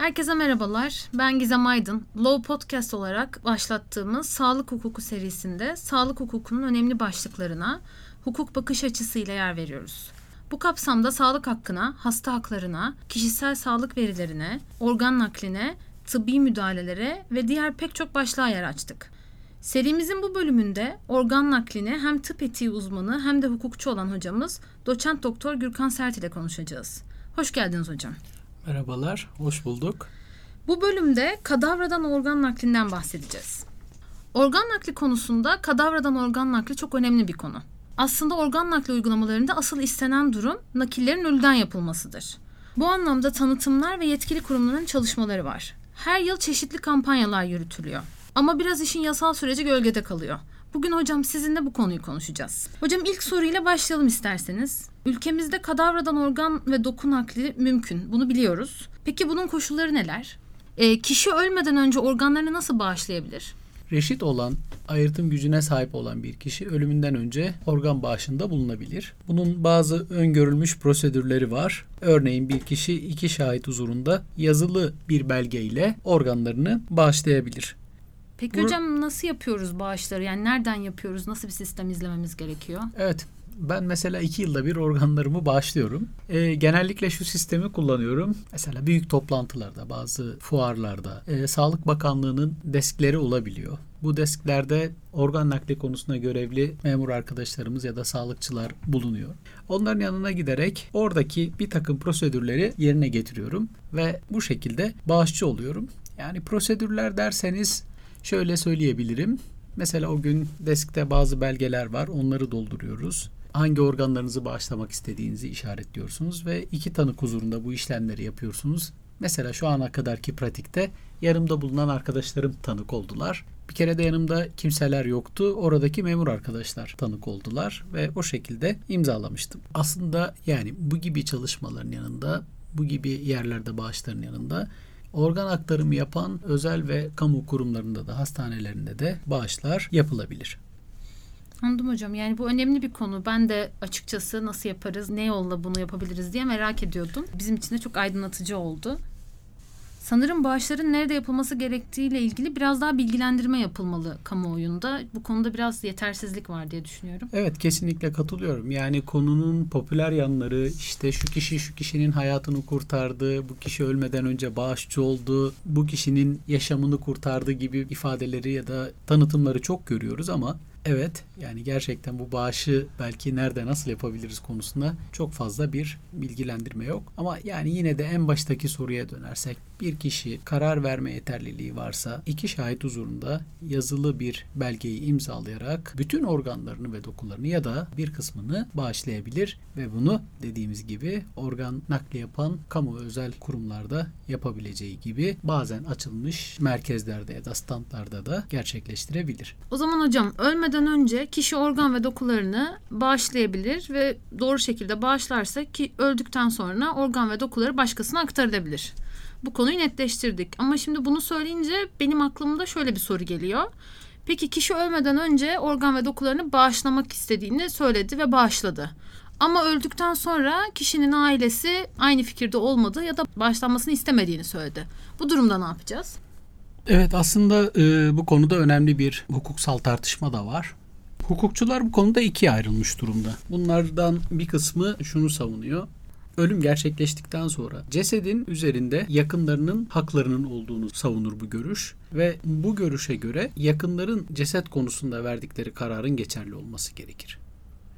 Herkese merhabalar. Ben Gizem Aydın. Law Podcast olarak başlattığımız sağlık hukuku serisinde sağlık hukukunun önemli başlıklarına hukuk bakış açısıyla yer veriyoruz. Bu kapsamda sağlık hakkına, hasta haklarına, kişisel sağlık verilerine, organ nakline, tıbbi müdahalelere ve diğer pek çok başlığa yer açtık. Serimizin bu bölümünde organ nakline hem tıp etiği uzmanı hem de hukukçu olan hocamız doçent doktor Gürkan Sert ile konuşacağız. Hoş geldiniz hocam. Merhabalar, hoş bulduk. Bu bölümde kadavradan organ naklinden bahsedeceğiz. Organ nakli konusunda kadavradan organ nakli çok önemli bir konu. Aslında organ nakli uygulamalarında asıl istenen durum nakillerin ölüden yapılmasıdır. Bu anlamda tanıtımlar ve yetkili kurumların çalışmaları var. Her yıl çeşitli kampanyalar yürütülüyor. Ama biraz işin yasal süreci gölgede kalıyor. Bugün hocam sizinle bu konuyu konuşacağız. Hocam ilk soruyla başlayalım isterseniz. Ülkemizde kadavradan organ ve doku nakli mümkün. Bunu biliyoruz. Peki bunun koşulları neler? E, kişi ölmeden önce organlarını nasıl bağışlayabilir? Reşit olan, ayırtım gücüne sahip olan bir kişi ölümünden önce organ bağışında bulunabilir. Bunun bazı öngörülmüş prosedürleri var. Örneğin bir kişi iki şahit huzurunda yazılı bir belgeyle organlarını bağışlayabilir. Peki Bur- hocam nasıl yapıyoruz bağışları? Yani nereden yapıyoruz? Nasıl bir sistem izlememiz gerekiyor? Evet. Ben mesela iki yılda bir organlarımı bağışlıyorum. E, genellikle şu sistemi kullanıyorum. Mesela büyük toplantılarda, bazı fuarlarda e, Sağlık Bakanlığı'nın deskleri olabiliyor. Bu desklerde organ nakli konusunda görevli memur arkadaşlarımız ya da sağlıkçılar bulunuyor. Onların yanına giderek oradaki bir takım prosedürleri yerine getiriyorum ve bu şekilde bağışçı oluyorum. Yani prosedürler derseniz Şöyle söyleyebilirim. Mesela o gün deskte bazı belgeler var. Onları dolduruyoruz. Hangi organlarınızı bağışlamak istediğinizi işaretliyorsunuz ve iki tanık huzurunda bu işlemleri yapıyorsunuz. Mesela şu ana kadarki pratikte yanımda bulunan arkadaşlarım tanık oldular. Bir kere de yanımda kimseler yoktu. Oradaki memur arkadaşlar tanık oldular ve o şekilde imzalamıştım. Aslında yani bu gibi çalışmaların yanında, bu gibi yerlerde bağışların yanında Organ aktarımı yapan özel ve kamu kurumlarında da hastanelerinde de bağışlar yapılabilir. Anladım hocam. Yani bu önemli bir konu. Ben de açıkçası nasıl yaparız, ne yolla bunu yapabiliriz diye merak ediyordum. Bizim için de çok aydınlatıcı oldu. Sanırım bağışların nerede yapılması gerektiğiyle ilgili biraz daha bilgilendirme yapılmalı kamuoyunda. Bu konuda biraz yetersizlik var diye düşünüyorum. Evet kesinlikle katılıyorum. Yani konunun popüler yanları işte şu kişi şu kişinin hayatını kurtardı, bu kişi ölmeden önce bağışçı oldu, bu kişinin yaşamını kurtardı gibi ifadeleri ya da tanıtımları çok görüyoruz ama Evet yani gerçekten bu bağışı belki nerede nasıl yapabiliriz konusunda çok fazla bir bilgilendirme yok. Ama yani yine de en baştaki soruya dönersek bir kişi karar verme yeterliliği varsa iki şahit huzurunda yazılı bir belgeyi imzalayarak bütün organlarını ve dokularını ya da bir kısmını bağışlayabilir ve bunu dediğimiz gibi organ nakli yapan kamu özel kurumlarda yapabileceği gibi bazen açılmış merkezlerde ya da standlarda da gerçekleştirebilir. O zaman hocam ölmeden önce kişi organ ve dokularını bağışlayabilir ve doğru şekilde bağışlarsa ki öldükten sonra organ ve dokuları başkasına aktarılabilir. Bu konuyu netleştirdik. Ama şimdi bunu söyleyince benim aklımda şöyle bir soru geliyor. Peki kişi ölmeden önce organ ve dokularını bağışlamak istediğini söyledi ve bağışladı. Ama öldükten sonra kişinin ailesi aynı fikirde olmadı ya da bağışlanmasını istemediğini söyledi. Bu durumda ne yapacağız? Evet aslında e, bu konuda önemli bir hukuksal tartışma da var. Hukukçular bu konuda ikiye ayrılmış durumda. Bunlardan bir kısmı şunu savunuyor. Ölüm gerçekleştikten sonra cesedin üzerinde yakınlarının haklarının olduğunu savunur bu görüş ve bu görüşe göre yakınların ceset konusunda verdikleri kararın geçerli olması gerekir.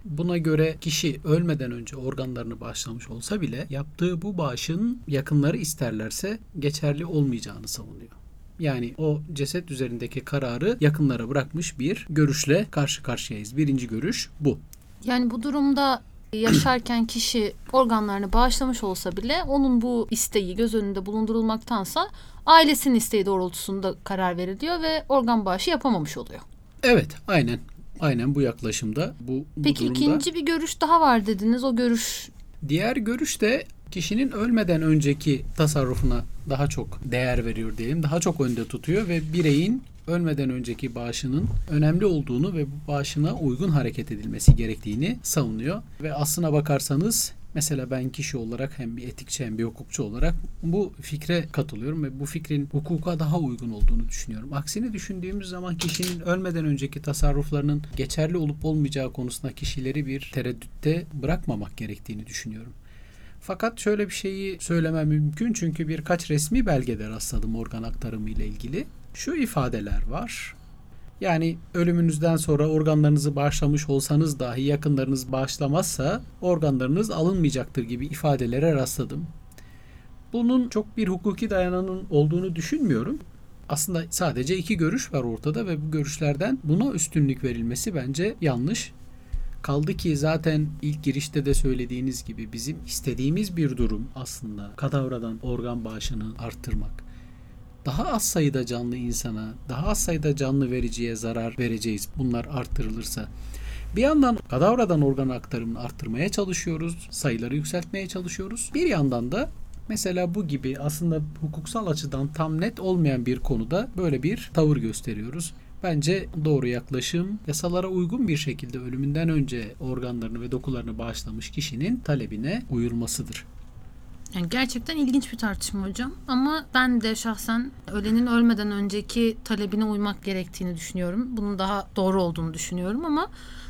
Buna göre kişi ölmeden önce organlarını bağışlamış olsa bile yaptığı bu bağışın yakınları isterlerse geçerli olmayacağını savunuyor. Yani o ceset üzerindeki kararı yakınlara bırakmış bir görüşle karşı karşıyayız. Birinci görüş bu. Yani bu durumda yaşarken kişi organlarını bağışlamış olsa bile onun bu isteği göz önünde bulundurulmaktansa ailesinin isteği doğrultusunda karar veriliyor ve organ bağışı yapamamış oluyor. Evet, aynen. Aynen bu yaklaşımda bu, bu Peki durumda. ikinci bir görüş daha var dediniz. O görüş Diğer görüş de kişinin ölmeden önceki tasarrufuna daha çok değer veriyor diyelim. Daha çok önde tutuyor ve bireyin ölmeden önceki bağışının önemli olduğunu ve bu bağışına uygun hareket edilmesi gerektiğini savunuyor. Ve aslına bakarsanız Mesela ben kişi olarak hem bir etikçi hem bir hukukçu olarak bu fikre katılıyorum ve bu fikrin hukuka daha uygun olduğunu düşünüyorum. Aksini düşündüğümüz zaman kişinin ölmeden önceki tasarruflarının geçerli olup olmayacağı konusunda kişileri bir tereddütte bırakmamak gerektiğini düşünüyorum. Fakat şöyle bir şeyi söylemem mümkün çünkü birkaç resmi belgede rastladım organ aktarımı ile ilgili. Şu ifadeler var. Yani ölümünüzden sonra organlarınızı bağışlamış olsanız dahi yakınlarınız bağışlamazsa organlarınız alınmayacaktır gibi ifadelere rastladım. Bunun çok bir hukuki dayananın olduğunu düşünmüyorum. Aslında sadece iki görüş var ortada ve bu görüşlerden buna üstünlük verilmesi bence yanlış. Kaldı ki zaten ilk girişte de söylediğiniz gibi bizim istediğimiz bir durum aslında kadavradan organ bağışını arttırmak daha az sayıda canlı insana, daha az sayıda canlı vericiye zarar vereceğiz bunlar arttırılırsa. Bir yandan kadavradan organ aktarımını arttırmaya çalışıyoruz, sayıları yükseltmeye çalışıyoruz. Bir yandan da mesela bu gibi aslında hukuksal açıdan tam net olmayan bir konuda böyle bir tavır gösteriyoruz. Bence doğru yaklaşım yasalara uygun bir şekilde ölümünden önce organlarını ve dokularını bağışlamış kişinin talebine uyulmasıdır. Yani gerçekten ilginç bir tartışma hocam. Ama ben de şahsen ölenin ölmeden önceki talebine uymak gerektiğini düşünüyorum. Bunun daha doğru olduğunu düşünüyorum ama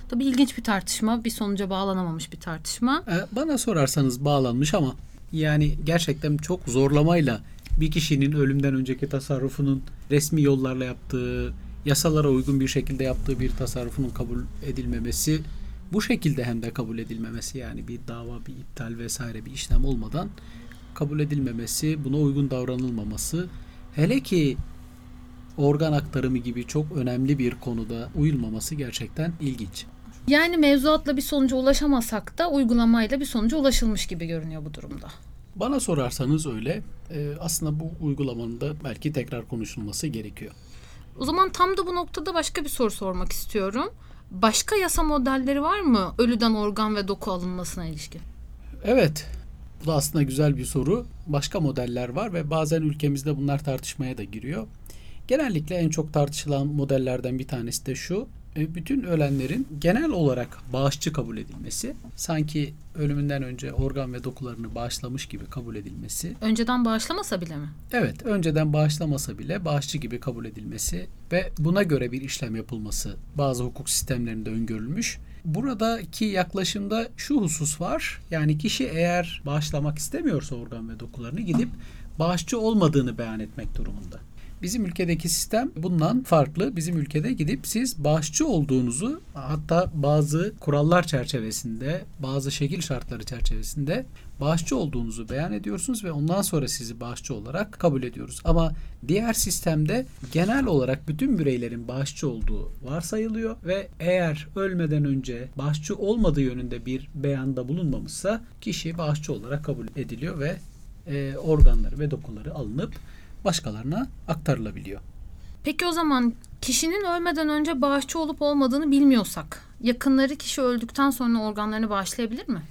tabii ilginç bir tartışma. Bir sonuca bağlanamamış bir tartışma. Ee, bana sorarsanız bağlanmış ama yani gerçekten çok zorlamayla bir kişinin ölümden önceki tasarrufunun resmi yollarla yaptığı, yasalara uygun bir şekilde yaptığı bir tasarrufunun kabul edilmemesi bu şekilde hem de kabul edilmemesi yani bir dava, bir iptal vesaire bir işlem olmadan kabul edilmemesi, buna uygun davranılmaması hele ki organ aktarımı gibi çok önemli bir konuda uyulmaması gerçekten ilginç. Yani mevzuatla bir sonuca ulaşamasak da uygulamayla bir sonuca ulaşılmış gibi görünüyor bu durumda. Bana sorarsanız öyle. Ee, aslında bu uygulamanın da belki tekrar konuşulması gerekiyor. O zaman tam da bu noktada başka bir soru sormak istiyorum. Başka yasa modelleri var mı ölüden organ ve doku alınmasına ilişkin? Evet. Bu da aslında güzel bir soru. Başka modeller var ve bazen ülkemizde bunlar tartışmaya da giriyor. Genellikle en çok tartışılan modellerden bir tanesi de şu. E, bütün ölenlerin genel olarak bağışçı kabul edilmesi, sanki ölümünden önce organ ve dokularını bağışlamış gibi kabul edilmesi. Önceden bağışlamasa bile mi? Evet, önceden bağışlamasa bile bağışçı gibi kabul edilmesi ve buna göre bir işlem yapılması bazı hukuk sistemlerinde öngörülmüş. Buradaki yaklaşımda şu husus var. Yani kişi eğer bağışlamak istemiyorsa organ ve dokularını gidip bağışçı olmadığını beyan etmek durumunda. Bizim ülkedeki sistem bundan farklı. Bizim ülkede gidip siz bağışçı olduğunuzu hatta bazı kurallar çerçevesinde, bazı şekil şartları çerçevesinde bağışçı olduğunuzu beyan ediyorsunuz ve ondan sonra sizi bağışçı olarak kabul ediyoruz. Ama diğer sistemde genel olarak bütün bireylerin bağışçı olduğu varsayılıyor ve eğer ölmeden önce bağışçı olmadığı yönünde bir beyanda bulunmamışsa kişi bağışçı olarak kabul ediliyor ve e, organları ve dokuları alınıp başkalarına aktarılabiliyor. Peki o zaman kişinin ölmeden önce bağışçı olup olmadığını bilmiyorsak yakınları kişi öldükten sonra organlarını bağışlayabilir mi?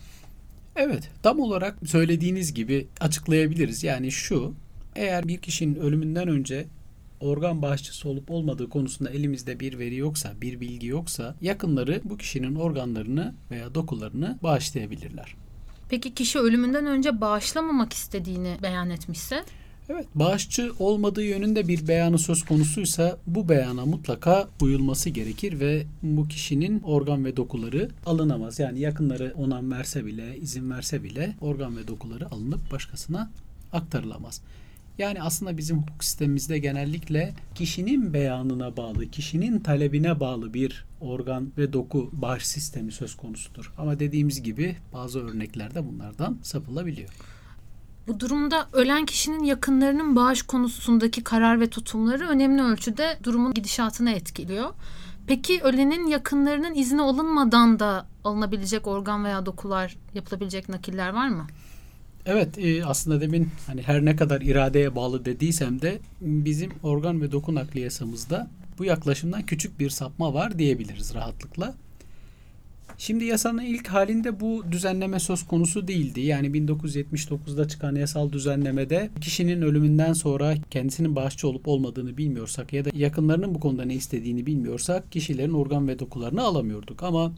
Evet, tam olarak söylediğiniz gibi açıklayabiliriz. Yani şu, eğer bir kişinin ölümünden önce organ bağışçısı olup olmadığı konusunda elimizde bir veri yoksa, bir bilgi yoksa yakınları bu kişinin organlarını veya dokularını bağışlayabilirler. Peki kişi ölümünden önce bağışlamamak istediğini beyan etmişse? Evet, bağışçı olmadığı yönünde bir beyanı söz konusuysa bu beyana mutlaka uyulması gerekir ve bu kişinin organ ve dokuları alınamaz. Yani yakınları onan verse bile, izin verse bile organ ve dokuları alınıp başkasına aktarılamaz. Yani aslında bizim hukuk sistemimizde genellikle kişinin beyanına bağlı, kişinin talebine bağlı bir organ ve doku bağış sistemi söz konusudur. Ama dediğimiz gibi bazı örneklerde bunlardan sapılabiliyor. Bu durumda ölen kişinin yakınlarının bağış konusundaki karar ve tutumları önemli ölçüde durumun gidişatını etkiliyor. Peki ölenin yakınlarının izni alınmadan da alınabilecek organ veya dokular yapılabilecek nakiller var mı? Evet e, aslında demin hani her ne kadar iradeye bağlı dediysem de bizim organ ve doku nakli yasamızda bu yaklaşımdan küçük bir sapma var diyebiliriz rahatlıkla. Şimdi yasanın ilk halinde bu düzenleme söz konusu değildi. Yani 1979'da çıkan yasal düzenlemede kişinin ölümünden sonra kendisinin bağışçı olup olmadığını bilmiyorsak ya da yakınlarının bu konuda ne istediğini bilmiyorsak kişilerin organ ve dokularını alamıyorduk. Ama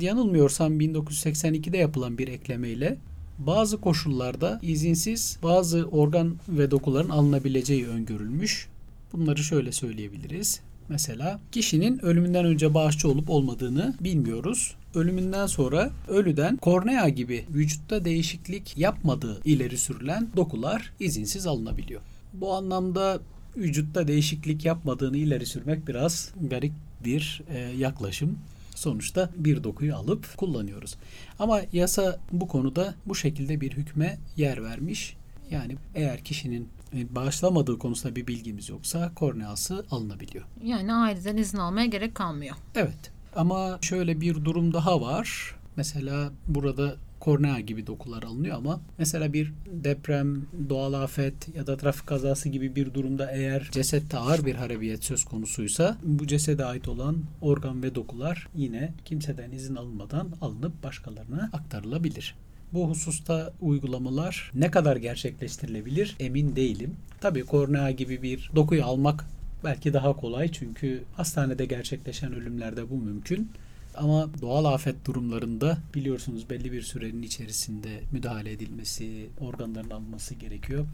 yanılmıyorsam 1982'de yapılan bir eklemeyle Bazı koşullarda izinsiz bazı organ ve dokuların alınabileceği öngörülmüş. Bunları şöyle söyleyebiliriz. Mesela kişinin ölümünden önce bağışçı olup olmadığını bilmiyoruz. Ölümünden sonra ölüden kornea gibi vücutta değişiklik yapmadığı ileri sürülen dokular izinsiz alınabiliyor. Bu anlamda vücutta değişiklik yapmadığını ileri sürmek biraz garip bir e, yaklaşım. Sonuçta bir dokuyu alıp kullanıyoruz. Ama yasa bu konuda bu şekilde bir hükme yer vermiş. Yani eğer kişinin e, bağışlamadığı konusunda bir bilgimiz yoksa korneası alınabiliyor. Yani aileden izin almaya gerek kalmıyor. Evet ama şöyle bir durum daha var. Mesela burada kornea gibi dokular alınıyor ama mesela bir deprem, doğal afet ya da trafik kazası gibi bir durumda eğer cesette ağır bir harabiyet söz konusuysa bu cesede ait olan organ ve dokular yine kimseden izin alınmadan alınıp başkalarına aktarılabilir. Bu hususta uygulamalar ne kadar gerçekleştirilebilir emin değilim. Tabii kornea gibi bir dokuyu almak belki daha kolay çünkü hastanede gerçekleşen ölümlerde bu mümkün. Ama doğal afet durumlarında biliyorsunuz belli bir sürenin içerisinde müdahale edilmesi, organların alınması gerekiyor.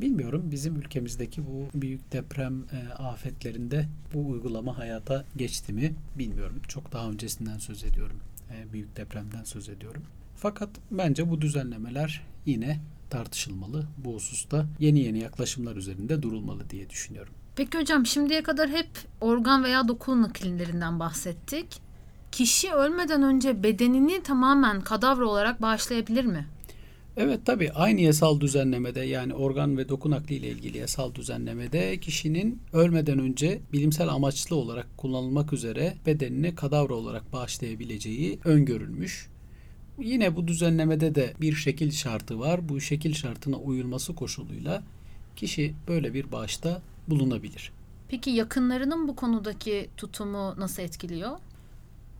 Bilmiyorum bizim ülkemizdeki bu büyük deprem e, afetlerinde bu uygulama hayata geçti mi bilmiyorum. Çok daha öncesinden söz ediyorum. E, büyük depremden söz ediyorum. Fakat bence bu düzenlemeler yine tartışılmalı. Bu hususta yeni yeni yaklaşımlar üzerinde durulmalı diye düşünüyorum. Peki hocam şimdiye kadar hep organ veya doku nakillerinden bahsettik. Kişi ölmeden önce bedenini tamamen kadavra olarak bağışlayabilir mi? Evet tabi aynı yasal düzenlemede yani organ ve doku nakli ile ilgili yasal düzenlemede kişinin ölmeden önce bilimsel amaçlı olarak kullanılmak üzere bedenini kadavra olarak bağışlayabileceği öngörülmüş. Yine bu düzenlemede de bir şekil şartı var. Bu şekil şartına uyulması koşuluyla kişi böyle bir bağışta bulunabilir. Peki yakınlarının bu konudaki tutumu nasıl etkiliyor?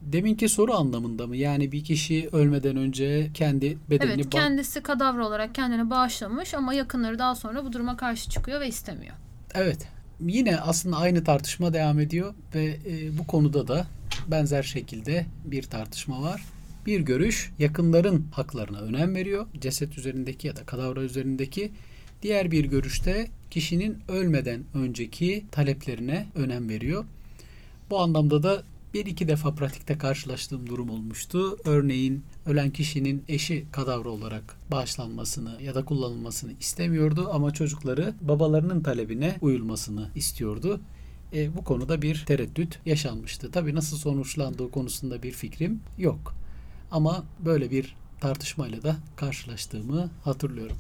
Deminki soru anlamında mı? Yani bir kişi ölmeden önce kendi bedenini Evet, kendisi kadavra olarak kendini bağışlamış ama yakınları daha sonra bu duruma karşı çıkıyor ve istemiyor. Evet. Yine aslında aynı tartışma devam ediyor ve e, bu konuda da benzer şekilde bir tartışma var. Bir görüş yakınların haklarına önem veriyor. Ceset üzerindeki ya da kadavra üzerindeki. Diğer bir görüşte kişinin ölmeden önceki taleplerine önem veriyor. Bu anlamda da bir iki defa pratikte karşılaştığım durum olmuştu. Örneğin ölen kişinin eşi kadavra olarak bağışlanmasını ya da kullanılmasını istemiyordu ama çocukları babalarının talebine uyulmasını istiyordu. E, bu konuda bir tereddüt yaşanmıştı. Tabii nasıl sonuçlandığı konusunda bir fikrim yok. Ama böyle bir tartışmayla da karşılaştığımı hatırlıyorum.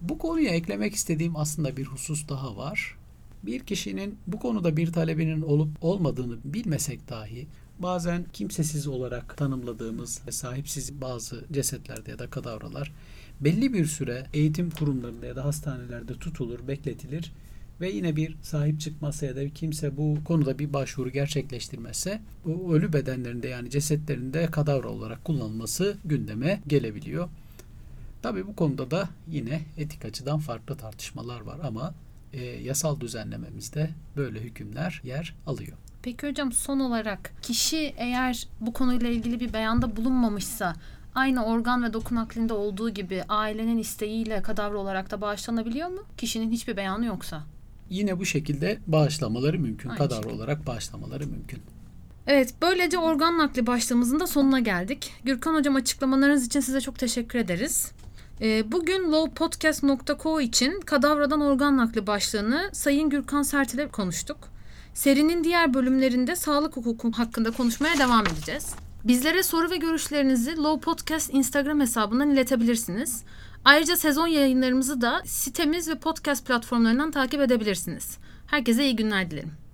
Bu konuya eklemek istediğim aslında bir husus daha var. Bir kişinin bu konuda bir talebinin olup olmadığını bilmesek dahi bazen kimsesiz olarak tanımladığımız ve sahipsiz bazı cesetlerde ya da kadavralar belli bir süre eğitim kurumlarında ya da hastanelerde tutulur, bekletilir ve yine bir sahip çıkmazsa ya da kimse bu konuda bir başvuru gerçekleştirmezse bu ölü bedenlerinde yani cesetlerinde kadavra olarak kullanılması gündeme gelebiliyor. Tabii bu konuda da yine etik açıdan farklı tartışmalar var ama e, yasal düzenlememizde böyle hükümler yer alıyor. Peki hocam son olarak kişi eğer bu konuyla ilgili bir beyanda bulunmamışsa aynı organ ve doku naklinde olduğu gibi ailenin isteğiyle kadavra olarak da bağışlanabiliyor mu? Kişinin hiçbir beyanı yoksa. Yine bu şekilde bağışlamaları mümkün. Aynı kadavra şekilde. olarak bağışlamaları mümkün. Evet, böylece organ nakli başlığımızın da sonuna geldik. Gürkan Hocam açıklamalarınız için size çok teşekkür ederiz. Ee, Bugün lowpodcast.co için kadavradan organ nakli başlığını Sayın Gürkan Sert ile konuştuk. Serinin diğer bölümlerinde sağlık hukuku hakkında konuşmaya devam edeceğiz. Bizlere soru ve görüşlerinizi Low Podcast Instagram hesabından iletebilirsiniz. Ayrıca sezon yayınlarımızı da sitemiz ve podcast platformlarından takip edebilirsiniz. Herkese iyi günler dilerim.